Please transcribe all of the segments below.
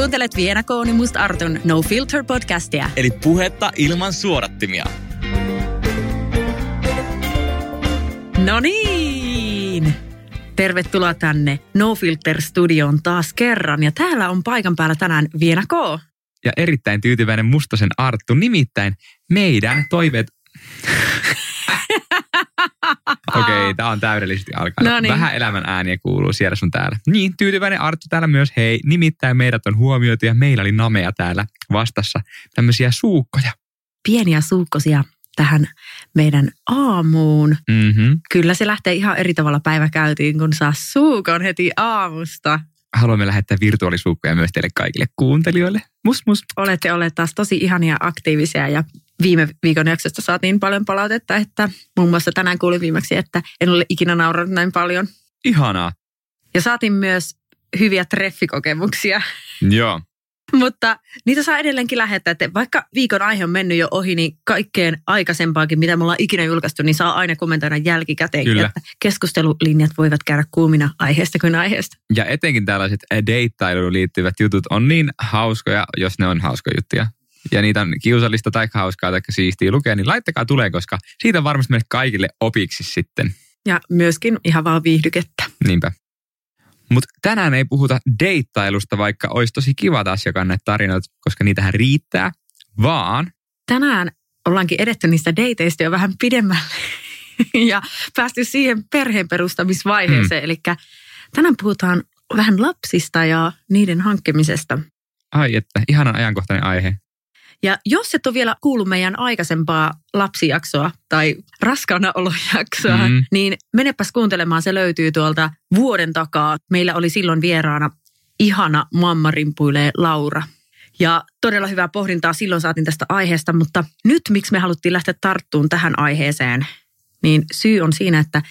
Kuuntelet Viena Kooni Must Artun No Filter podcastia. Eli puhetta ilman suodattimia. No niin! Tervetuloa tänne No Filter Studioon taas kerran. Ja täällä on paikan päällä tänään Viena K. Ja erittäin tyytyväinen Mustosen Arttu, nimittäin meidän toiveet... Okei, okay, tämä on täydellisesti alkanut. No niin. Vähän elämän ääniä kuuluu siellä sun täällä. Niin, tyytyväinen Arttu täällä myös. Hei, nimittäin meidät on huomioitu ja meillä oli namea täällä vastassa. Tämmöisiä suukkoja. Pieniä suukkosia tähän meidän aamuun. Mm-hmm. Kyllä se lähtee ihan eri tavalla päiväkäytiin, kun saa suukon heti aamusta. Haluamme lähettää virtuaalisuukkoja myös teille kaikille kuuntelijoille. Mus, mus. Olette olleet taas tosi ihania aktiivisia ja viime viikon jaksosta saatiin paljon palautetta, että muun muassa tänään kuulin viimeksi, että en ole ikinä naurannut näin paljon. Ihanaa. Ja saatiin myös hyviä treffikokemuksia, Joo. mutta niitä saa edelleenkin lähettää, että vaikka viikon aihe on mennyt jo ohi, niin kaikkeen aikaisempaakin, mitä me ollaan ikinä julkaistu, niin saa aina kommentoida jälkikäteen, Kyllä. että keskustelulinjat voivat käydä kuumina aiheesta kuin aiheesta. Ja etenkin tällaiset deittailuun liittyvät jutut on niin hauskoja, jos ne on hauskoja juttuja. Ja niitä on kiusallista tai hauskaa tai siistiä lukea, niin laittakaa tulee, koska siitä on varmasti meille kaikille opiksi sitten. Ja myöskin ihan vaan viihdykettä. Niinpä. Mutta tänään ei puhuta deittailusta, vaikka olisi tosi kiva taas jakaa näitä tarinoita, koska niitähän riittää, vaan tänään ollaankin edetty niistä dateista jo vähän pidemmälle ja päästy siihen perheen perustamisvaiheeseen. Mm. Eli tänään puhutaan vähän lapsista ja niiden hankkimisesta. ai että, ihanan ajankohtainen aihe. Ja jos et ole vielä kuullut meidän aikaisempaa lapsijaksoa tai raskaana olojaksoa, Mm. mm. niin menepäs kuuntelemaan. Se löytyy tuolta vuoden takaa. Meillä oli silloin vieraana ihana mammarimpuilee Laura. Ja todella hyvää pohdintaa silloin saatiin tästä aiheesta, mutta nyt miksi me haluttiin lähteä tarttuun tähän aiheeseen, niin syy on siinä, että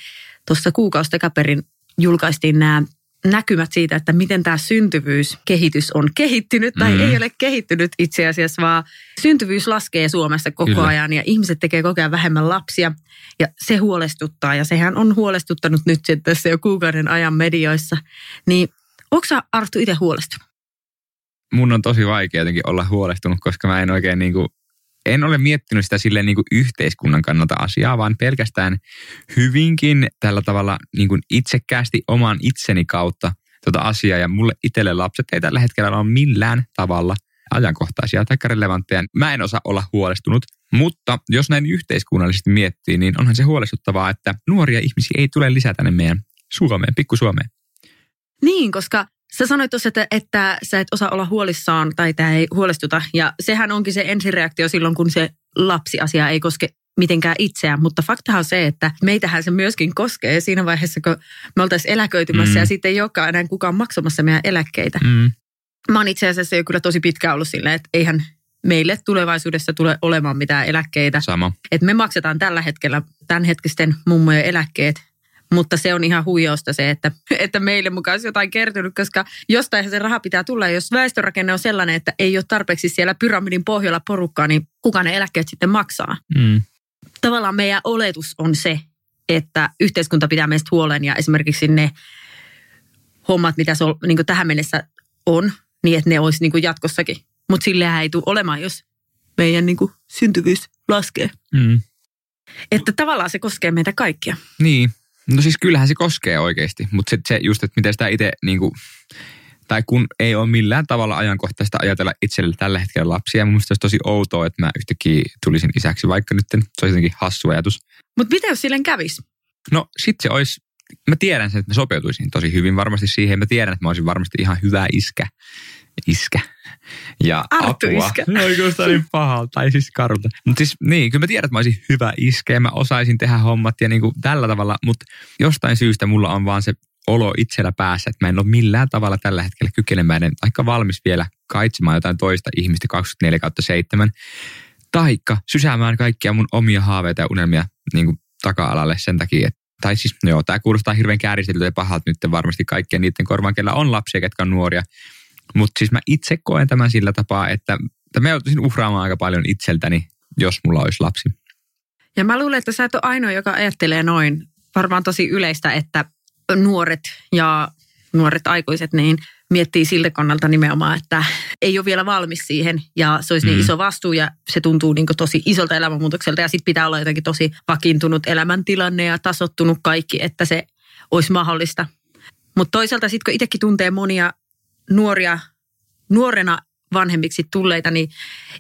tuossa kuukausi takaperin julkaistiin nämä näkymät siitä, että miten tämä syntyvyyskehitys on kehittynyt tai Mm. ei ole kehittynyt itse asiassa, vaan syntyvyys laskee Suomessa koko Kyllä. ajan ja ihmiset tekee koko ajan vähemmän lapsia ja se huolestuttaa ja sehän on huolestuttanut nyt sitten tässä jo kuukauden ajan medioissa. Niin onko sä Arttu itse huolestunut? Mun on tosi vaikea jotenkin olla huolestunut, koska mä en oikein niin kuin, en ole miettinyt sitä silleen niin kuin yhteiskunnan kannalta asiaa, vaan pelkästään hyvinkin tällä tavalla niin kuin itsekkäästi oman itseni kautta tuota asiaa. Ja mulle itselle lapset ei tällä hetkellä ole millään tavalla ajankohtaisia tai relevantteja. Mä en osaa olla huolestunut, mutta jos näin yhteiskunnallisesti miettii, niin onhan se huolestuttavaa, että nuoria ihmisiä ei tule lisää tänne meidän Suomeen, pikku Suomeen. Niin, koska sä sanoit tuossa, että, että sä et osaa olla huolissaan tai tämä ei huolestuta. Ja sehän onkin se ensireaktio silloin, kun se lapsiasia ei koske mitenkään itseään. Mutta faktahan on se, että meitähän se myöskin koskee siinä vaiheessa, kun me oltaisiin eläköitymässä Mm. ja sitten ei olekaan enää kukaan maksamassa meidän eläkkeitä. Mm. Mä oon itse asiassa jo kyllä tosi pitkään ollut silleen, että eihän meille tulevaisuudessa tule olemaan mitään eläkkeitä. Sama. Että me maksetaan tällä hetkellä tämänhetkisten mummojen eläkkeet, mutta se on ihan huijausta se, että, että meille mukaan olisi jotain kertynyt, koska jostain se raha pitää tulla. Jos väestörakenne on sellainen, että ei ole tarpeeksi siellä pyramidin pohjalla porukkaa, niin kuka ne eläkkeet sitten maksaa? Mm. Tavallaan meidän oletus on se, että yhteiskunta pitää meistä huolen ja esimerkiksi ne hommat, mitä se on, niin tähän mennessä on, niin että ne olisi niin jatkossakin. Mutta sillehän ei tule olemaan, jos meidän niin syntyvyys laskee. Mm. Että tavallaan se koskee meitä kaikkia. Niin. No siis kyllähän se koskee oikeasti, mutta se, se just, että miten sitä itse niinku, tai kun ei ole millään tavalla ajankohtaista ajatella itselle tällä hetkellä lapsia. Mun mielestä olisi tosi outoa, että mä yhtäkkiä tulisin isäksi, vaikka nyt se olisi jotenkin hassu ajatus. Mutta mitä jos silleen kävisi? No sit se olisi, mä tiedän sen, että mä sopeutuisin tosi hyvin varmasti siihen. Mä tiedän, että mä olisin varmasti ihan hyvä iskä. Iskä. Ja Arttu apua. iskä. No kuulostaa niin pahalta, tai siis karulta. Mutta siis niin, kyllä mä tiedän, että mä olisin hyvä iskä ja mä osaisin tehdä hommat ja niin kuin tällä tavalla. Mutta jostain syystä mulla on vaan se olo itsellä päässä, että mä en ole millään tavalla tällä hetkellä kykenemäinen, aika valmis vielä kaitsemaan jotain toista ihmistä 24 kautta 7. Taikka sysäämään kaikkia mun omia haaveita ja unelmia niin kuin taka-alalle sen takia, että tai siis, no joo, tämä kuulostaa hirveän kääristelyltä ja pahalta nyt varmasti kaikkien niiden korvaan, kellä on lapsia, ketkä on nuoria. Mutta siis mä itse koen tämän sillä tapaa, että, että mä joutuisin uhraamaan aika paljon itseltäni, jos mulla olisi lapsi. Ja mä luulen, että sä et ole ainoa, joka ajattelee noin. Varmaan tosi yleistä, että nuoret ja nuoret aikuiset niin miettii siltä kannalta nimenomaan, että ei ole vielä valmis siihen ja se olisi mm. niin iso vastuu ja se tuntuu niin tosi isolta elämänmuutokselta ja sitten pitää olla jotenkin tosi vakiintunut elämäntilanne ja tasottunut kaikki, että se olisi mahdollista. Mutta toisaalta sitten kun itsekin tuntee monia nuoria, nuorena vanhemmiksi tulleita, niin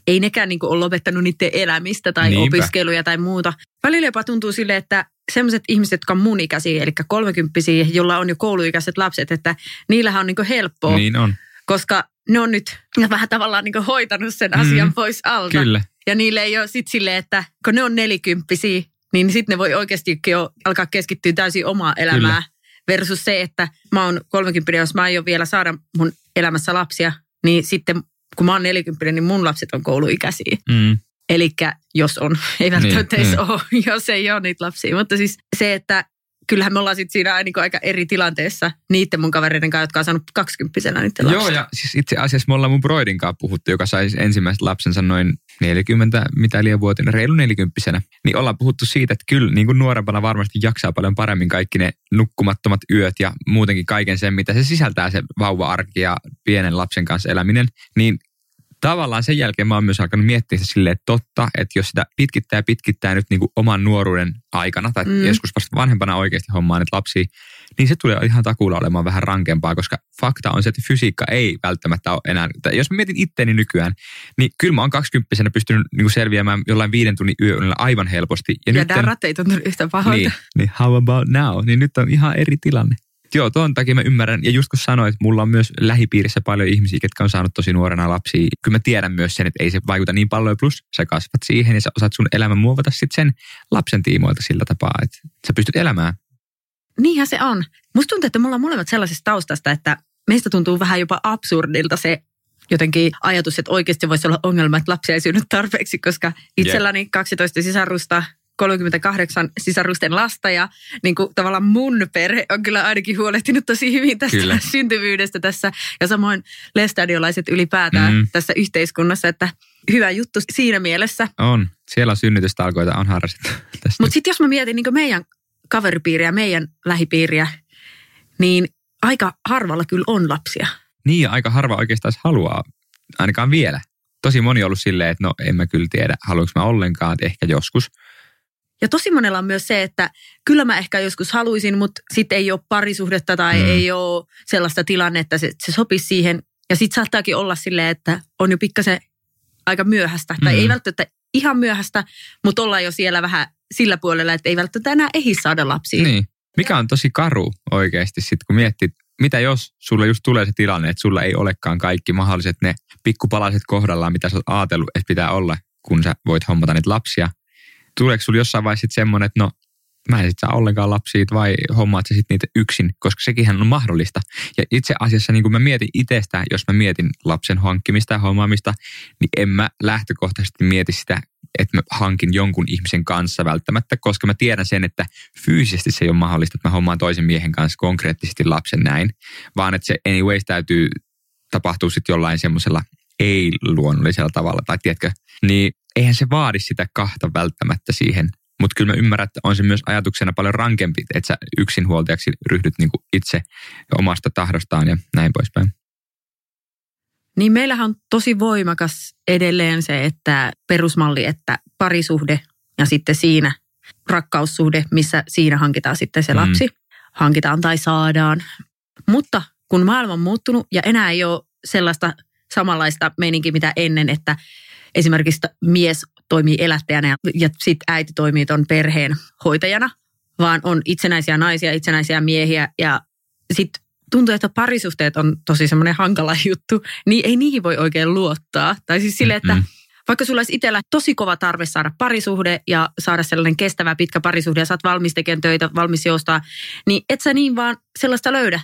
ei nekään niin ole lopettanut niiden elämistä tai Niinpä. opiskeluja tai muuta. Välillä jopa tuntuu sille, että sellaiset ihmiset, jotka on mun ikäisiä, eli kolmekymppisiä, jolla on jo kouluikäiset lapset, että niillähän on niin helppoa. Niin on. Koska ne on nyt vähän tavallaan niin hoitanut sen asian mm, pois alta. Kyllä. Ja niille ei ole sitten silleen, että kun ne on nelikymppisiä, niin sitten ne voi oikeasti jo alkaa keskittyä täysin omaa elämää. Kyllä. Versus se, että mä oon 30, jos mä aion vielä saada mun elämässä lapsia, niin sitten kun mä oon 40, niin mun lapset on kouluikäisiä. Mm. Eli jos on, ei välttämättä niin, niin. ole, jos ei ole niitä lapsia. Mutta siis se, että kyllähän me ollaan sitten siinä niin aika eri tilanteessa niiden mun kavereiden kanssa, jotka on saanut kaksikymppisenä niiden lapsia. Joo, ja siis itse asiassa me ollaan mun broidin kanssa puhuttu, joka sai ensimmäiset lapsensa noin 40, mitä liian vuotinen, reilu 40 Niin ollaan puhuttu siitä, että kyllä niin kuin nuorempana varmasti jaksaa paljon paremmin kaikki ne nukkumattomat yöt ja muutenkin kaiken sen, mitä se sisältää se vauva-arki ja pienen lapsen kanssa eläminen. Niin tavallaan sen jälkeen mä oon myös alkanut miettiä sitä silleen, että totta, että jos sitä pitkittää ja pitkittää nyt niin kuin oman nuoruuden aikana tai mm. joskus vasta vanhempana oikeasti hommaa niitä lapsia, niin se tulee ihan takuulla olemaan vähän rankempaa, koska fakta on se, että fysiikka ei välttämättä ole enää, tai jos mä mietin itteeni nykyään, niin kyllä mä oon 20 pystynyt niin kuin selviämään jollain viiden tunnin yöllä aivan helposti. Ja, ja nyt ei tuntunut yhtä pahalta. Niin, niin how about now? Niin nyt on ihan eri tilanne. Joo, tuon takia mä ymmärrän. Ja just kun sanoit, että mulla on myös lähipiirissä paljon ihmisiä, jotka on saanut tosi nuorena lapsia. Kyllä mä tiedän myös sen, että ei se vaikuta niin paljon. Plus sä kasvat siihen ja sä osaat sun elämän muovata sitten sen lapsen tiimoilta sillä tapaa, että sä pystyt elämään. Niinhän se on. Musta tuntuu, että mulla on molemmat sellaisesta taustasta, että meistä tuntuu vähän jopa absurdilta se jotenkin ajatus, että oikeasti voisi olla ongelma, että lapsia ei synny tarpeeksi, koska itselläni 12 sisarusta 38 sisarusten lasta ja niin kuin tavallaan mun perhe on kyllä ainakin huolehtinut tosi hyvin tästä kyllä. syntyvyydestä tässä ja samoin lestadiolaiset ylipäätään mm. tässä yhteiskunnassa, että hyvä juttu siinä mielessä. On. Siellä synnytystalkoita on harrastettu. Mutta sitten jos mä mietin niin meidän kaveripiiriä, meidän lähipiiriä, niin aika harvalla kyllä on lapsia. Niin aika harva oikeastaan haluaa, ainakaan vielä. Tosi moni on ollut silleen, että no en mä kyllä tiedä, haluanko mä ollenkaan, että ehkä joskus – ja tosi monella on myös se, että kyllä mä ehkä joskus haluaisin, mutta sitten ei ole parisuhdetta tai mm. ei ole sellaista tilannetta, että se, se sopisi siihen. Ja sitten saattaakin olla silleen, että on jo pikkasen aika myöhäistä. Mm. Tai ei välttämättä ihan myöhäistä, mutta ollaan jo siellä vähän sillä puolella, että ei välttämättä enää ehdi saada lapsia. Niin. Mikä on tosi karu oikeasti sitten, kun miettii, mitä jos sulla just tulee se tilanne, että sulla ei olekaan kaikki mahdolliset ne pikkupalaset kohdallaan, mitä sä oot ajatellut, että pitää olla, kun sä voit hommata niitä lapsia tuleeko sinulla jossain vaiheessa semmoinen, että no mä en sit saa ollenkaan lapsia vai hommaat sä sitten niitä yksin, koska sekin on mahdollista. Ja itse asiassa niin kun mä mietin itsestä, jos mä mietin lapsen hankkimista ja hommaamista, niin en mä lähtökohtaisesti mieti sitä, että mä hankin jonkun ihmisen kanssa välttämättä, koska mä tiedän sen, että fyysisesti se ei ole mahdollista, että mä hommaan toisen miehen kanssa konkreettisesti lapsen näin, vaan että se anyways täytyy tapahtua sitten jollain semmoisella ei-luonnollisella tavalla, tai tiedätkö, niin eihän se vaadi sitä kahta välttämättä siihen. Mutta kyllä mä ymmärrän, että on se myös ajatuksena paljon rankempi, että sä yksinhuoltajaksi ryhdyt niinku itse omasta tahdostaan ja näin poispäin. Niin meillähän on tosi voimakas edelleen se, että perusmalli, että parisuhde ja sitten siinä rakkaussuhde, missä siinä hankitaan sitten se mm. lapsi. Mm. Hankitaan tai saadaan. Mutta kun maailma on muuttunut ja enää ei ole sellaista samanlaista meininkiä mitä ennen, että esimerkiksi mies toimii elättäjänä ja, ja sitten äiti toimii tuon perheen hoitajana, vaan on itsenäisiä naisia, itsenäisiä miehiä ja sitten tuntuu, että parisuhteet on tosi semmoinen hankala juttu, niin ei niihin voi oikein luottaa. Tai siis sille, että vaikka sulla olisi itsellä tosi kova tarve saada parisuhde ja saada sellainen kestävä pitkä parisuhde ja sä oot valmis tekemään töitä, valmis joustaa, niin et sä niin vaan sellaista löydä.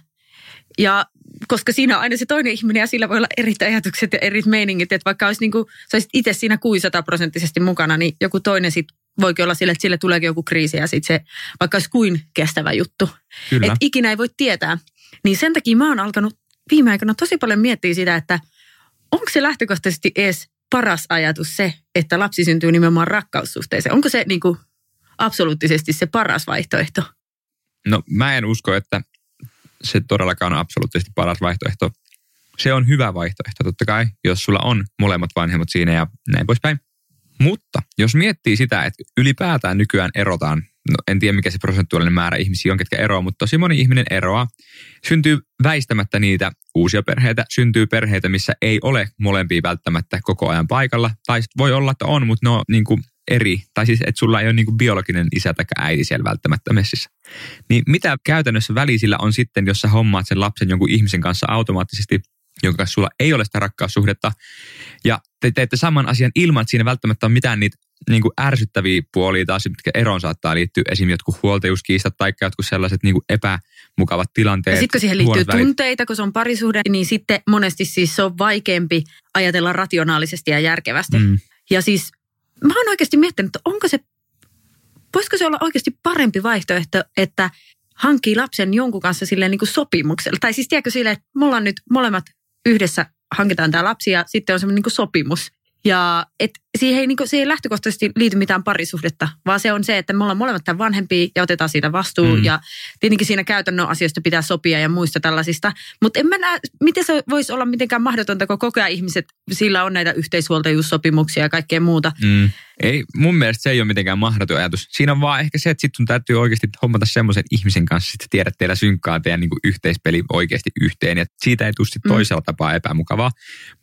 Ja koska siinä on aina se toinen ihminen ja sillä voi olla eri ajatukset ja eri meiningit. Että vaikka olisi niin kuin, sä olisit itse siinä kuin sataprosenttisesti mukana, niin joku toinen sitten voikin olla sille, että sille tuleekin joku kriisi ja sitten se vaikka olisi kuin kestävä juttu. Että ikinä ei voi tietää. Niin sen takia mä oon alkanut viime aikoina tosi paljon miettiä sitä, että onko se lähtökohtaisesti edes paras ajatus se, että lapsi syntyy nimenomaan rakkaussuhteeseen. Onko se niin kuin absoluuttisesti se paras vaihtoehto? No mä en usko, että se todellakaan on absoluuttisesti paras vaihtoehto. Se on hyvä vaihtoehto totta kai, jos sulla on molemmat vanhemmat siinä ja näin poispäin. Mutta jos miettii sitä, että ylipäätään nykyään erotaan, no en tiedä mikä se prosentuaalinen määrä ihmisiä on, ketkä eroaa, mutta tosi moni ihminen eroaa. Syntyy väistämättä niitä uusia perheitä, syntyy perheitä, missä ei ole molempia välttämättä koko ajan paikalla. Tai voi olla, että on, mutta ne on niin kuin eri, tai siis että sulla ei ole niin kuin biologinen isä tai äiti siellä välttämättä messissä. Niin mitä käytännössä välisillä on sitten, jos sä hommaat sen lapsen jonkun ihmisen kanssa automaattisesti, jonka kanssa sulla ei ole sitä rakkaussuhdetta, ja te teette saman asian ilman, että siinä välttämättä on mitään niitä niin kuin ärsyttäviä puolia taas, mitkä eroon saattaa liittyä. Esimerkiksi jotkut huoltajuuskiistat tai jotkut sellaiset niin kuin epämukavat tilanteet. Ja sitten kun siihen liittyy välit. tunteita, kun se on parisuhde, niin sitten monesti siis se on vaikeampi ajatella rationaalisesti ja järkevästi. Mm. Ja siis mä oon oikeasti miettinyt, että onko se, voisiko se olla oikeasti parempi vaihtoehto, että hankkii lapsen jonkun kanssa silleen niin kuin sopimuksella. Tai siis tiedätkö silleen, että me ollaan nyt molemmat yhdessä hankitaan tämä lapsi ja sitten on semmoinen niin sopimus. Ja et siihen, ei, niin kuin, siihen ei lähtökohtaisesti liity mitään parisuhdetta, vaan se on se, että me ollaan molemmat tämän vanhempia ja otetaan siitä vastuu. Mm. Mm. Ja tietenkin siinä käytännön asioista pitää sopia ja muista tällaisista. Mutta en mä näe, miten se voisi olla mitenkään mahdotonta, kun koko ajan ihmiset, sillä on näitä yhteishuoltajuussopimuksia ja kaikkea muuta. Mm. Ei, mun mielestä se ei ole mitenkään mahdoton ajatus. Siinä on vaan ehkä se, että sit sun täytyy oikeasti hommata semmoisen ihmisen kanssa, että tiedät, teillä synkkaa teidän niin yhteispeli oikeasti yhteen. Ja siitä ei tule sit Mm. toisella tapaa epämukavaa.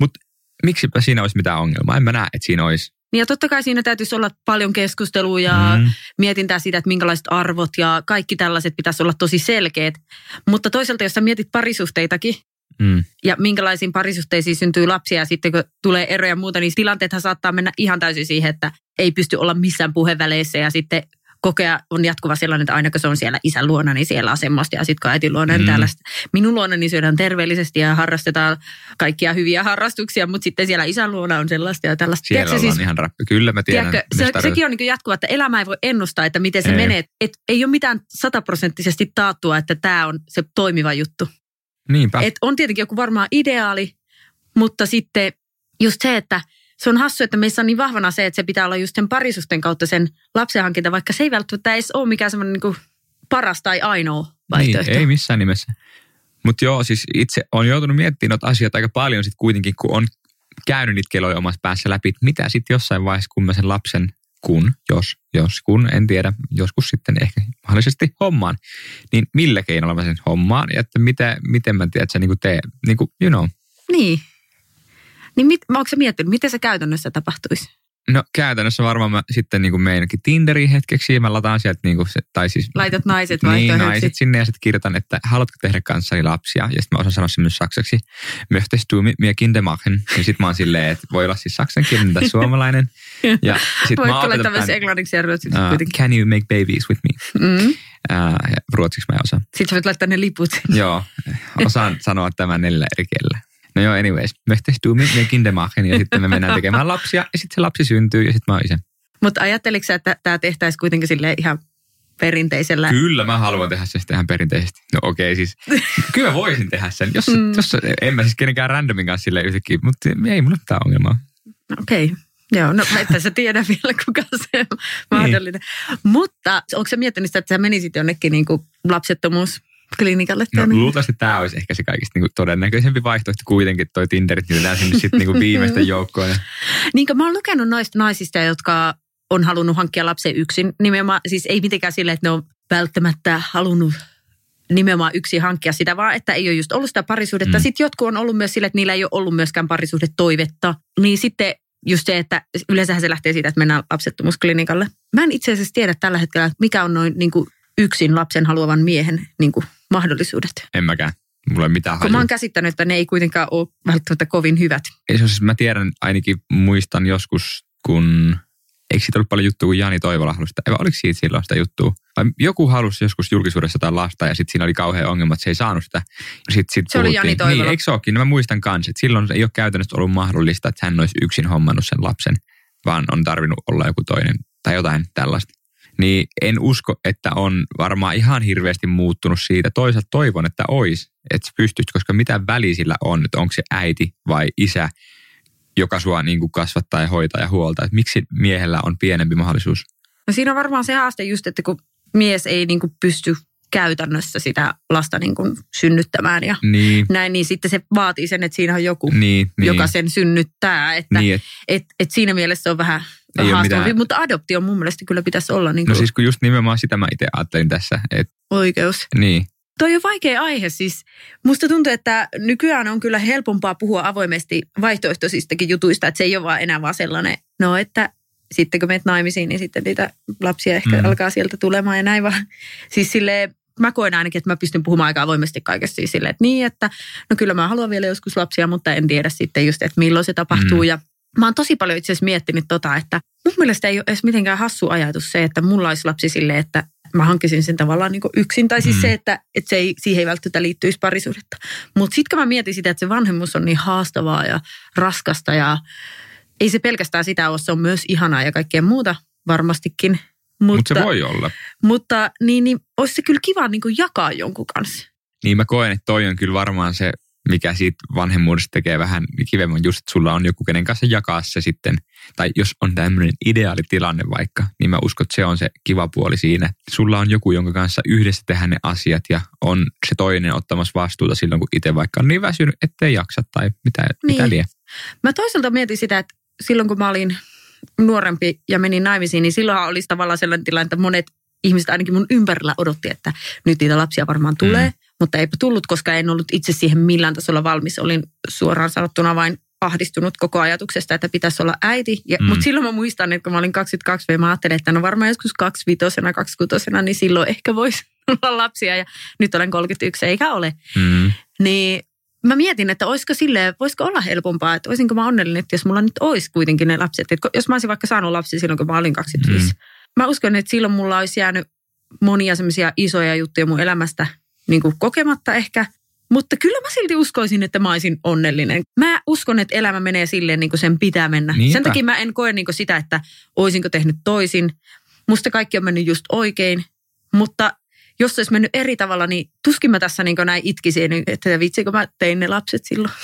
Mutta miksipä siinä olisi mitään ongelmaa? En mä näe, että siinä olisi. Niin ja totta kai siinä täytyisi olla paljon keskustelua ja Mm. mietintää siitä, että minkälaiset arvot ja kaikki tällaiset pitäisi olla tosi selkeät. Mutta toisaalta, jos sä mietit parisuhteitakin, Mm. ja minkälaisiin parisuhteisiin syntyy lapsia ja sitten kun tulee eroja ja muuta, niin tilanteethan saattaa mennä ihan täysin siihen, että ei pysty olla missään puheväleissä ja sitten kokea on jatkuva sellainen, että aina kun se on siellä isän luona, niin siellä on semmoista ja sitten kun äiti luona, niin Mm. tällaista. Minun luona niin syödään terveellisesti ja harrastetaan kaikkia hyviä harrastuksia, mutta sitten siellä isän luona on sellaista ja tällaista. Siellä Tiedätkö siis, ihan rappi. Kyllä mä tiedän. tiedätkö, se, sekin on niin jatkuva, että elämä ei voi ennustaa, että miten se Ei. menee. Et ei ole mitään sataprosenttisesti taattua, että tämä on se toimiva juttu. Niinpä. Et on tietenkin joku varmaan ideaali, mutta sitten just se, että se on hassu, että meissä on niin vahvana se, että se pitää olla just sen parisusten kautta sen lapsen hankinta, vaikka se ei välttämättä edes ole mikään semmoinen niin paras tai ainoa vaihtoehto. Niin, ei missään nimessä. Mutta joo, siis itse on joutunut miettimään noita asioita aika paljon sit kuitenkin, kun on käynyt niitä keloja omassa päässä läpi, että mitä sitten jossain vaiheessa, kun mä sen lapsen, kun, jos, jos, kun, en tiedä, joskus sitten ehkä mahdollisesti hommaan, niin millä keinolla mä sen hommaan, ja että miten, miten mä tiedän, että se niin teen, niin kuin, you know. Niin. Niin mit, onko sä miettinyt, miten se käytännössä tapahtuisi? No käytännössä varmaan mä sitten niin kuin meinenkin Tinderiin hetkeksi, ja mä lataan sieltä, niin kuin se, tai siis Laitat naiset Niin, naiset sinne ja sitten kirjoitan, että haluatko tehdä kanssani lapsia? Ja sitten mä osaan sanoa sen myös saksaksi. Möchtest du mit mir Kinder machen? Ja sitten mä oon silleen, että voi olla siis saksankielinen tai suomalainen. Ja sit mä oon laittaa opetellut myös englanniksi ja ruotsiksi uh, kuitenkin? Can you make babies with me? Mm. Uh, ruotsiksi mä en osaa. Sitten sä voit laittaa ne liput. Joo, osaan sanoa tämän neljällä eri kielellä. No joo, anyways. Möchtest du mit mir Kinder machen? Ja sitten me mennään tekemään lapsia ja sitten se lapsi syntyy ja sitten mä oon isä. Mutta ajatteliko sä, että tämä tehtäisiin kuitenkin sille ihan perinteisellä? Kyllä mä haluan tehdä sen ihan perinteisesti. No okei okay, siis, kyllä mä voisin tehdä sen. Jos, Mm. jos en mä siis kenenkään randomin kanssa silleen yhtäkkiä, mutta ei mulla mitään ongelmaa. Okei. Okay. Joo, no että sä tiedä vielä, kuka se on mahdollinen. Mutta onko sä miettinyt sitä, että sä menisit jonnekin niin kuin lapsettomuusklinikalle? No niin? luultavasti tämä olisi ehkä se kaikista niinku todennäköisempi vaihtoehto kuitenkin, toi Tinderit, niin lähdetään sinne sitten niinku viimeisten joukkoon. Ja, Niin kuin mä oon lukenut noista naisista, jotka on halunnut hankkia lapsen yksin. Nimenomaan, siis ei mitenkään sille, että ne on välttämättä halunnut nimenomaan yksin hankkia sitä, vaan että ei ole just ollut sitä parisuhdetta. Mm. Sitten jotkut on ollut myös sille, että niillä ei ole ollut myöskään parisuhdetoivetta. Niin sitten just se, että yleensähän se lähtee siitä, että mennään lapsettomuusklinikalle. Mä en itse asiassa tiedä tällä hetkellä, mikä on noin niin kuin yksin lapsen haluavan miehen niin kuin mahdollisuudet. en mäkään. Mulla ei mitään Kun mä oon käsittänyt, että ne ei kuitenkaan ole välttämättä kovin hyvät. Ei se ole siis, mä tiedän ainakin, muistan joskus, kun, eikö siitä ollut paljon juttua, kun Jani Toivola halusi sitä, vai oliko siitä silloin sitä juttua? Vai joku halusi joskus julkisuudessa jotain lasta ja sitten siinä oli kauhean ongelma, että se ei saanut sitä. Ja sit, sit Se oli Jani Toivola. Niin, eikö se olekin? No mä muistan kanssa, että silloin ei ole käytännössä ollut mahdollista, että hän olisi yksin hommannut sen lapsen, vaan on tarvinnut olla joku toinen tai jotain tällaista. Niin en usko, että on varmaan ihan hirveästi muuttunut siitä. Toisaalta toivon, että olisi, että sä pystyt, koska mitä väli sillä on, että onko se äiti vai isä, joka sua niin kuin kasvattaa ja hoitaa ja huoltaa. Että miksi miehellä on pienempi mahdollisuus? No siinä on varmaan se haaste just, että kun mies ei niin kuin pysty käytännössä sitä lasta niin kuin synnyttämään ja Niin, näin, niin sitten se vaatii sen, että siinä on joku, niin, niin. joka sen synnyttää. Että niin, et, et, et siinä mielessä se on vähän Ei ole mitään- mutta adoptio mun mielestä kyllä pitäisi olla niin no kuin siis kun just nimenomaan sitä mä itse ajattelin tässä, että oikeus. niin, Toi on vaikea aihe siis. Musta tuntuu, että nykyään on kyllä helpompaa puhua avoimesti vaihtoehtoisistakin jutuista, että se ei ole vaan enää vaan sellainen, no että sitten kun menet naimisiin, niin sitten niitä lapsia ehkä Mm. mm. alkaa sieltä tulemaan ja näin vaan. Siis silleen, mä koen ainakin, että mä pystyn puhumaan aika avoimesti kaikesta siis silleen, että niin, että no kyllä mä haluan vielä joskus lapsia, mutta en tiedä sitten just, että milloin se tapahtuu Mm. ja Mä oon tosi paljon itse asiassa miettinyt tota, että mun mielestä ei ole edes mitenkään hassu ajatus se, että mulla olisi lapsi silleen, että mä hankkisin sen tavallaan niin yksin. Tai siis Mm. se, että, että se ei, siihen ei välttämättä liittyisi parisuhdetta. Mutta sitten kun mä mietin sitä, että se vanhemmuus on niin haastavaa ja raskasta ja ei se pelkästään sitä ole, se on myös ihanaa ja kaikkea muuta varmastikin. mutta Mut se voi olla. mutta niin, niin olisi se kyllä kiva niin jakaa jonkun kanssa. Niin mä koen, että toi on kyllä varmaan se, mikä siitä vanhemmuudesta tekee vähän kivemman, just että sulla on joku, kenen kanssa jakaa se sitten. Tai jos on tämmöinen ideaalitilanne vaikka, niin mä uskon, että se on se kiva puoli siinä. Sulla on joku, jonka kanssa yhdessä tehdään ne asiat ja on se toinen ottamassa vastuuta silloin, kun itse vaikka on niin väsynyt, ettei jaksa tai mitä, niin. mitä lie. Mä toisaalta mietin sitä, että silloin kun mä olin nuorempi ja menin naimisiin, niin silloinhan olisi tavallaan sellainen tilanne, että monet ihmiset ainakin mun ympärillä odotti, että nyt niitä lapsia varmaan tulee, Mm. Mutta eipä tullut, koska en ollut itse siihen millään tasolla valmis. Olin suoraan sanottuna vain ahdistunut koko ajatuksesta, että pitäisi olla äiti. Ja, Mm. Mutta silloin mä muistan, että kun mä olin 22 ja mä ajattelin, että no varmaan joskus 25 26 niin silloin ehkä voisi olla lapsia. Ja nyt olen 31 eikä ole. Mm. Niin mä mietin, että olisiko silleen, voisiko olla helpompaa, että olisinko mä onnellinen, että jos mulla nyt olisi kuitenkin ne lapset. Että jos mä olisin vaikka saanut lapsia silloin, kun mä olin 25. Mm. Mm. Mä uskon, että silloin mulla olisi jäänyt monia semmoisia isoja juttuja mun elämästä niin kuin kokematta ehkä. Mutta kyllä mä silti uskoisin, että mä olisin onnellinen. Mä uskon, että elämä menee silleen, niin kuin sen pitää mennä. Niinpä. Sen takia mä en koe niin kuin sitä, että olisinko tehnyt toisin. Musta kaikki on mennyt just oikein. Mutta jos se olisi mennyt eri tavalla, niin tuskin mä tässä niin näin itkisin, että vitsikö mä tein ne lapset silloin.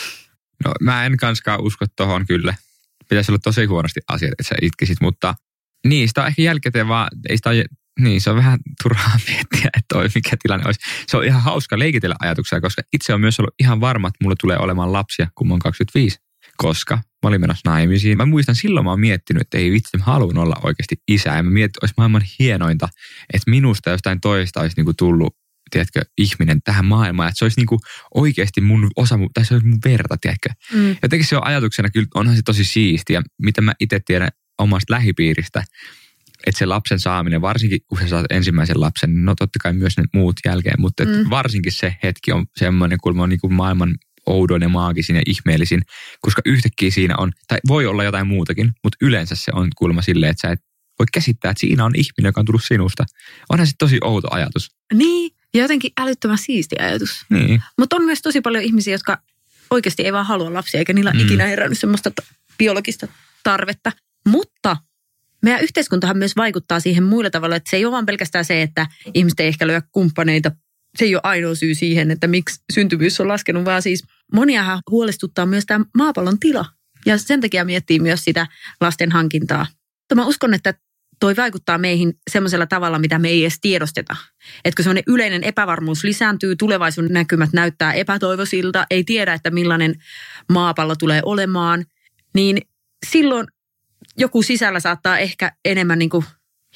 No mä en kanskaan usko tohon kyllä. Pitäisi olla tosi huonosti asiat, että sä itkisit, mutta niin, sitä on ehkä jälkikäteen vaan, ei sitä ole, niin se on vähän turhaa miettiä, että toi mikä tilanne olisi. Se on ihan hauska leikitellä ajatuksia, koska itse on myös ollut ihan varma, että mulla tulee olemaan lapsia, kun mä oon 25. Koska mä olin menossa naimisiin. Mä muistan silloin mä oon miettinyt, että ei vitsi, mä haluan olla oikeasti isä. Ja mä mietin, että olisi maailman hienointa, että minusta jostain toista olisi niinku tullut tiedätkö, ihminen tähän maailmaan. Että se olisi niinku oikeasti mun osa, tai se olisi mun verta, tiedätkö. Mm. Jotenkin se on ajatuksena kyllä, onhan se tosi siistiä, mitä mä itse tiedän omasta lähipiiristä, että se lapsen saaminen, varsinkin kun sä saat ensimmäisen lapsen, niin no totta kai myös ne muut jälkeen, mutta Mm. varsinkin se hetki on semmoinen, kun on niin kuin maailman oudoin ja maagisin ja ihmeellisin, koska yhtäkkiä siinä on, tai voi olla jotain muutakin, mutta yleensä se on kulma silleen, että sä et voi käsittää, että siinä on ihminen, joka on tullut sinusta. Onhan se tosi outo ajatus. Niin, ja jotenkin älyttömän siisti ajatus. Niin. Mutta on myös tosi paljon ihmisiä, jotka oikeasti ei vaan halua lapsia, eikä niillä Mm. ikinä herännyt semmoista biologista tarvetta. Mutta meidän yhteiskuntahan myös vaikuttaa siihen muilla tavalla, että se ei ole vaan pelkästään se, että ihmiset ei ehkä lyö kumppaneita. Se ei ole ainoa syy siihen, että miksi syntyvyys on laskenut, vaan siis moniahan huolestuttaa myös tämä maapallon tila. Ja sen takia miettii myös sitä lasten hankintaa. Mutta mä uskon, että toi vaikuttaa meihin semmoisella tavalla, mitä me ei edes tiedosteta. Että kun semmoinen yleinen epävarmuus lisääntyy, tulevaisuuden näkymät näyttää epätoivoisilta, ei tiedä, että millainen maapallo tulee olemaan, niin silloin joku sisällä saattaa ehkä enemmän niin kuin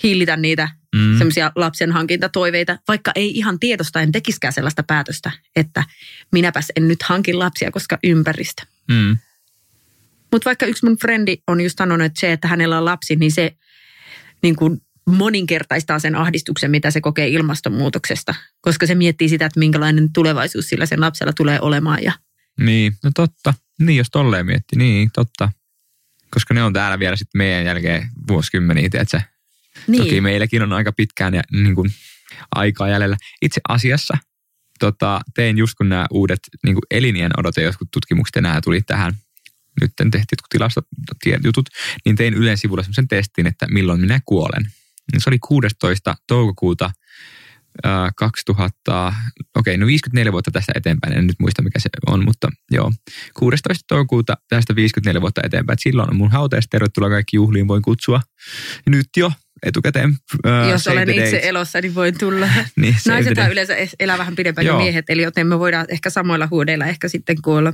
hillitä niitä Mm. semmoisia lapsen hankintatoiveita, vaikka ei ihan tiedostaen tekiskään sellaista päätöstä, että minäpäs en nyt hankin lapsia, koska ympäristö. Mm. Mutta vaikka yksi mun frendi on just sanonut, että se, että hänellä on lapsi, niin se niin kuin moninkertaistaa sen ahdistuksen, mitä se kokee ilmastonmuutoksesta. Koska se miettii sitä, että minkälainen tulevaisuus sillä sen lapsella tulee olemaan. Ja Niin, no totta. Niin, jos tolleen miettii, niin totta. Koska ne on täällä vielä sitten meidän jälkeen vuosikymmeniä, tiedätkö? niin, Toki meilläkin on aika pitkään ja niin kuin, aikaa jäljellä. Itse asiassa tota, tein just kun nämä uudet niin kuin elinien odote, jotkut tutkimukset enää tuli tähän, nyt tehtiin jotkut tilastotietojutut, niin tein Ylen sivulla semmoisen testin, että milloin minä kuolen. Se oli 16. toukokuuta 2000, okei, no 54 vuotta tästä eteenpäin, en nyt muista mikä se on, mutta joo. 16. toukokuuta tästä 54 vuotta eteenpäin, että silloin on mun hautajaiset, tervetuloa kaikki juhliin, voin kutsua. Nyt jo etukäteen. Ää, Jos olen itse date. elossa, niin voin tulla. Niin, date. yleensä elää vähän pidempään kuin miehet, eli joten me voidaan ehkä samoilla huudeilla ehkä sitten kuolla.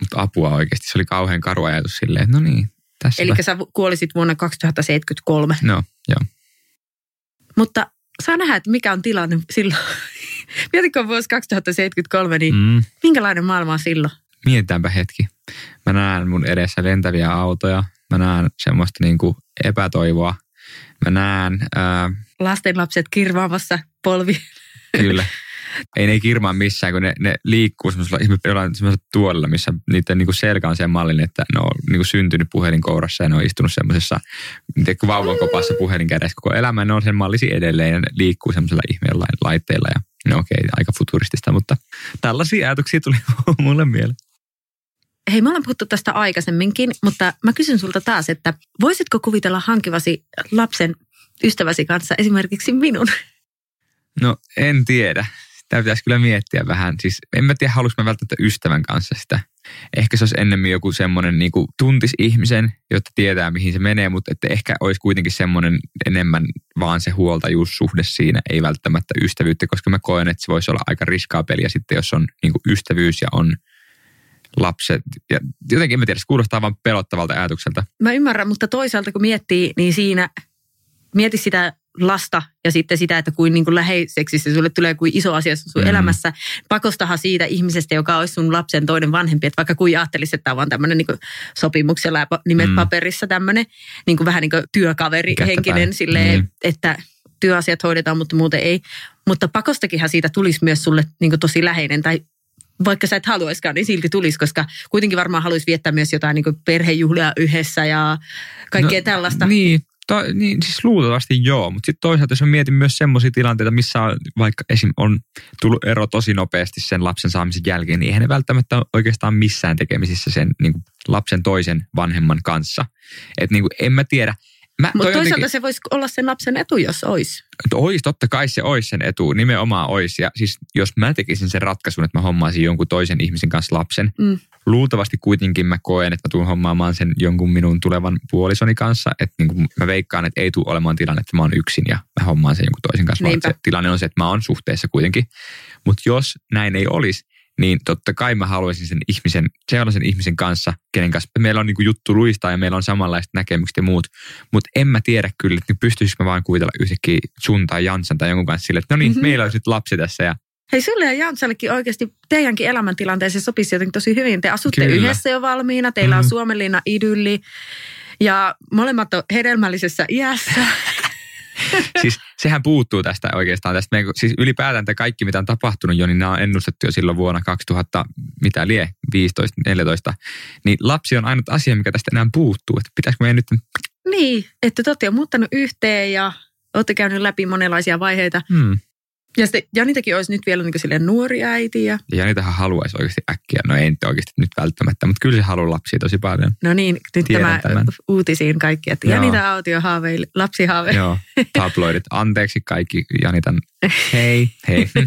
Mutta apua oikeasti, se oli kauhean karu ajatus silleen, että no niin, tässä. Eli sä kuolisit vuonna 2073. No, joo. Mutta saa nähdä, että mikä on tilanne silloin. Mietitkö vuosi 2073, niin mm. Minkälainen maailma on silloin? Mietitäänpä hetki. Mä näen mun edessä lentäviä autoja. Mä näen semmoista niinku epätoivoa. Mä näen, ää, Lastenlapset kirvaamassa polvi. kyllä, ei ne kirmaa missään, kun ne, ne liikkuu semmoisella jollain semmoisella tuolilla, missä niiden niinku selkä on sen mallin, että ne on niinku syntynyt puhelinkourassa ja ne on istunut semmoisessa tiedätkö, vauvan kopassa puhelin kädessä koko elämä. Ne on sen mallisi edelleen ja ne liikkuu semmoisella ihmeellä laitteilla ja no okei, aika futuristista, mutta tällaisia ajatuksia tuli mulle mieleen. Hei, me ollaan puhuttu tästä aikaisemminkin, mutta mä kysyn sulta taas, että voisitko kuvitella hankivasi lapsen ystäväsi kanssa esimerkiksi minun? No en tiedä. Tämä pitäisi kyllä miettiä vähän. Siis en mä tiedä, haluaisin mä välttämättä ystävän kanssa sitä. Ehkä se olisi ennemmin joku semmoinen niin tuntis ihmisen, jotta tietää mihin se menee, mutta että ehkä olisi kuitenkin semmoinen enemmän vaan se huoltajuussuhde siinä, ei välttämättä ystävyyttä, koska mä koen, että se voisi olla aika riskaa peliä sitten, jos on niin ystävyys ja on lapset. Ja jotenkin en mä tiedä, se kuulostaa vaan pelottavalta ajatukselta. Mä ymmärrän, mutta toisaalta kun miettii, niin siinä mieti sitä lasta ja sitten sitä, että kuin, niin kuin läheiseksi se sulle tulee kuin iso asia sun Mm. elämässä. Pakostahan siitä ihmisestä, joka olisi sun lapsen toinen vanhempi, että vaikka kuin ajattelisi, että tämä on vaan tämmöinen niin kuin sopimuksella ja nimet Mm. paperissa tämmöinen niin kuin vähän niin kuin työkaveri Kättä henkinen silleen, Mm. että työasiat hoidetaan, mutta muuten ei. Mutta pakostakinhan siitä tulisi myös sulle niin kuin tosi läheinen tai vaikka sä et haluaiskaan, niin silti tulisi, koska kuitenkin varmaan haluaisi viettää myös jotain niin perhejuhlia yhdessä ja kaikkea no, tällaista. Niin, to, niin, siis luultavasti joo, mutta sitten toisaalta jos mietin myös semmoisia tilanteita, missä on, vaikka esim. on tullut ero tosi nopeasti sen lapsen saamisen jälkeen, niin eihän ne välttämättä ole oikeastaan missään tekemisissä sen niin kuin lapsen toisen vanhemman kanssa. Että niin en mä tiedä. Mutta toi toisaalta jotenkin- se voisi olla sen lapsen etu, jos olisi. Ois, totta kai se olisi sen etu, nimenomaan olisi. Ja siis jos mä tekisin sen ratkaisun, että mä hommaisin jonkun toisen ihmisen kanssa lapsen, Mm. luultavasti kuitenkin mä koen, että mä tuun hommaamaan sen jonkun minun tulevan puolisoni kanssa. Että niin kuin mä veikkaan, että ei tule olemaan tilanne, että mä oon yksin ja mä hommaan sen jonkun toisen kanssa. Vaan Niinpä. se tilanne on se, että mä oon suhteessa kuitenkin. Mutta jos näin ei olisi, niin totta kai mä haluaisin sen ihmisen, sellaisen ihmisen kanssa, kenen kanssa meillä on niin kuin juttu luistaa ja meillä on samanlaiset näkemykset ja muut. Mutta en mä tiedä kyllä, että pystyisikö mä vaan kuvitella yhtäkkiä sun tai Jansan tai jonkun kanssa sille, että no niin, Mhm. mm-hmm. meillä olisi nyt lapsi tässä ja Hei, sulle ja Jantsallekin oikeasti teidänkin elämäntilanteeseen sopisi jotenkin tosi hyvin. Te asutte Kyllä. yhdessä jo valmiina, teillä on Mhm. Suomenlinna idylli ja molemmat on hedelmällisessä iässä. siis sehän puuttuu tästä oikeastaan. Tästä meidän, siis ylipäätään tämä kaikki, mitä on tapahtunut jo, niin nämä on ennustettu jo silloin vuonna 2000, mitä lie, 15, 14. Niin lapsi on ainut asia, mikä tästä enää puuttuu. Että pitäisikö meidän nyt... niin, että te olette muuttanut yhteen ja olette käynyt läpi monenlaisia vaiheita. Hmm. Ja sitten Janitakin olisi nyt vielä niin silleen nuori äiti ja Ja Janitahan haluaisi oikeasti äkkiä. No ei nyt oikeasti nyt välttämättä, mutta kyllä se haluaa lapsia tosi paljon. no niin, nyt Tiedän tämä tämän. uutisiin kaikki, että Joo. Janita Autio haaveili, lapsihaave. Joo, tabloidit. Anteeksi kaikki Janitan. Hei, hei.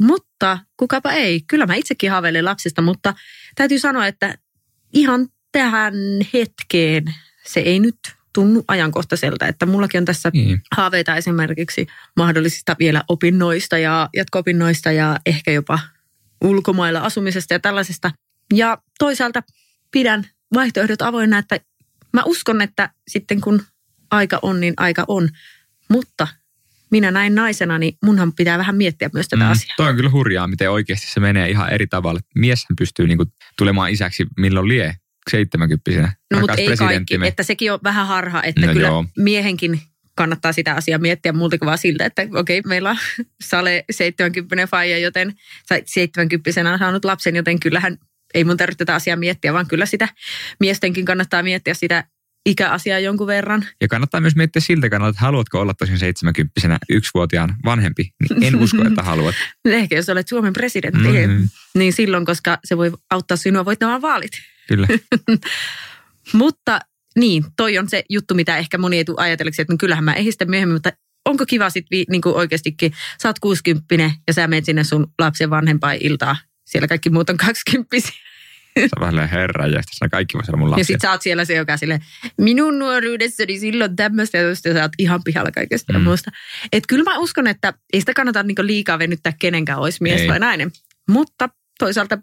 Mutta kukapa ei. Kyllä mä itsekin haaveilen lapsista, mutta täytyy sanoa, että ihan tähän hetkeen se ei nyt tunnu ajankohtaiselta. Että mullakin on tässä niin. haaveita esimerkiksi mahdollisista vielä opinnoista ja jatko-opinnoista ja ehkä jopa ulkomailla asumisesta ja tällaisesta. Ja toisaalta pidän vaihtoehdot avoinna, että mä uskon, että sitten kun aika on, niin aika on. Mutta minä näin naisena, niin munhan pitää vähän miettiä myös tätä mm. asiaa. Toi on kyllä hurjaa, miten oikeasti se menee ihan eri tavalla. Mieshän pystyy niinku tulemaan isäksi milloin lie, 70 No mutta ei kaikki, että sekin on vähän harha, että No kyllä joo. miehenkin kannattaa sitä asiaa miettiä multa vaan siltä, että okei, meillä on Sale 70 faija, joten sä 70 on saanut lapsen, joten kyllähän ei mun tarvitse tätä asiaa miettiä, vaan kyllä sitä miestenkin kannattaa miettiä sitä ikäasiaa jonkun verran. Ja kannattaa myös miettiä siltä kannalta, että haluatko olla tosiaan 70 yksivuotiaan vanhempi. Niin en usko, että haluat. Ehkä jos olet Suomen presidentti, Mhm. mm-hmm. niin silloin, koska se voi auttaa sinua voittamaan vaalit. Kyllä. Mutta niin, toi on se juttu, mitä ehkä moni ei tule ajatelleeksi, että no kyllähän mä ehdin sitten myöhemmin, mutta onko kiva sitten niin oikeastikin, sä oot 60 ja sä menet sinne sun lapsen vanhempain iltaa, siellä kaikki muut on 20 Se on vähän herra, ja sitten kaikki voisi olla mun lapsia. Ja sit sä oot siellä se, joka sille, minun nuoruudessani silloin tämmöistä, ja sä oot ihan pihalla kaikesta mm. Mm. muusta. Et kyllä mä uskon, että ei sitä kannata niinku liikaa venyttää kenenkään, olisi mies Ei. vai nainen. Mutta toisaalta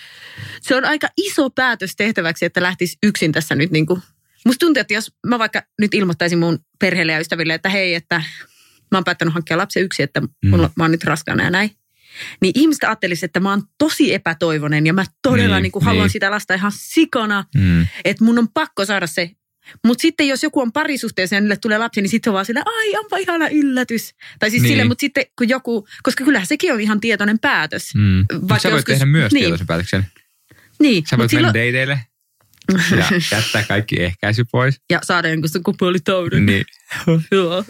se on aika iso päätös tehtäväksi, että lähtisi yksin tässä nyt niinku. Musta tuntuu, että jos mä vaikka nyt ilmoittaisin mun perheelle ja ystäville, että hei, että mä oon päättänyt hankkia lapsen yksi, että mulla, mä oon nyt raskaana ja näin. Niin ihmiset ajattelisi, että mä oon tosi epätoivonen ja mä todella Niin, niin, niin haluan niin. sitä lasta ihan sikana Mm. että mun on pakko saada se. Mutta sitten jos joku on parisuhteessa ja niille tulee lapsi, niin sitten on vaan sillä, ai onpa ihana yllätys. Tai siis Niin. sille, mutta sitten kun joku, koska kyllähän sekin on ihan tietoinen päätös. Mm. Vaikka sä voit joskus- tehdä myös niin. tietoisen päätöksen. Niin, Sä voit mennä silloin, dateille ja jättää kaikki ehkäisy pois. ja saada jonkun sukupuolitaudin. Niin, Joo.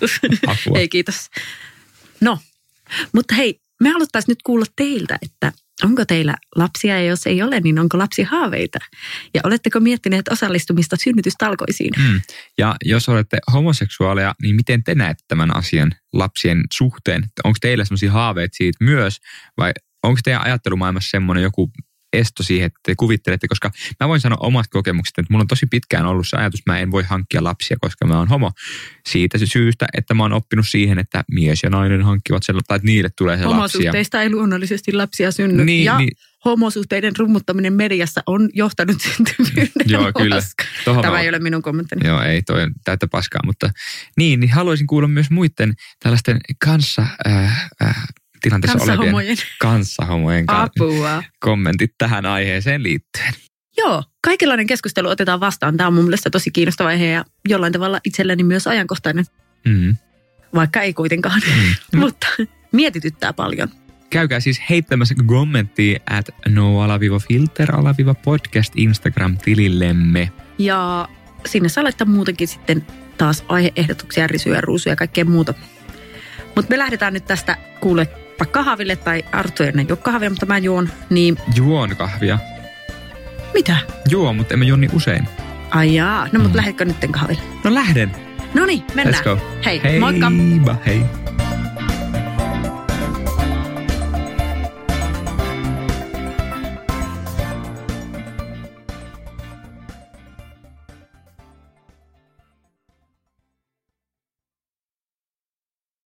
apua. Ei kiitos. No, mutta hei, me haluttaisiin nyt kuulla teiltä, että onko teillä lapsia ja jos ei ole, niin onko lapsi haaveita? Ja oletteko miettineet osallistumista synnytystalkoisiin? Mm. Ja jos olette homoseksuaaleja, niin miten te näette tämän asian lapsien suhteen? Onko teillä sellaisia haaveita siitä myös vai onko teidän ajattelumaailmassa semmoinen joku esto siihen, että te kuvittelette, koska mä voin sanoa omat kokemukset, että mulla on tosi pitkään ollut se ajatus, että mä en voi hankkia lapsia, koska mä oon homo. Siitä se syystä, että mä oon oppinut siihen, että mies ja nainen hankkivat sen, tai että niille tulee se lapsia. Homosuhteista ei luonnollisesti lapsia synny. Niin, ja niin. homosuhteiden rummuttaminen mediassa on johtanut syntyvyyden Joo, kyllä. Tohon Tämä mä- ei ole minun kommenttini. Joo, ei, toi on täyttä paskaa, mutta niin, niin haluaisin kuulla myös muiden tällaisten kanssa äh, äh, tilanteessa olevien Kanssahomojen kanssahomojen ka- apua. kommentit tähän aiheeseen liittyen. Joo, kaikenlainen keskustelu otetaan vastaan. Tämä on mun mielestä tosi kiinnostava aihe ja jollain tavalla itselleni myös ajankohtainen, Mm. vaikka ei kuitenkaan. Mm. Mutta mietityttää paljon. Käykää siis heittämässä kommenttia at no-filter-podcast Instagram-tilillemme. Ja sinne saa laittaa muutenkin sitten taas aiheehdotuksia, risyjä, ruusuja ja kaikkea muuta. Mutta me lähdetään nyt tästä kuule vaikka kahville tai Arttu ei juo kahvia, mutta mä juon. Niin Juon kahvia. mitä? Juo, mutta emme juo niin usein. Ai jaa, no mutta Mm. lähdetkö nytten kahville? No lähden. No niin, mennään. Let's go. Hei, Hei, moikka! hei.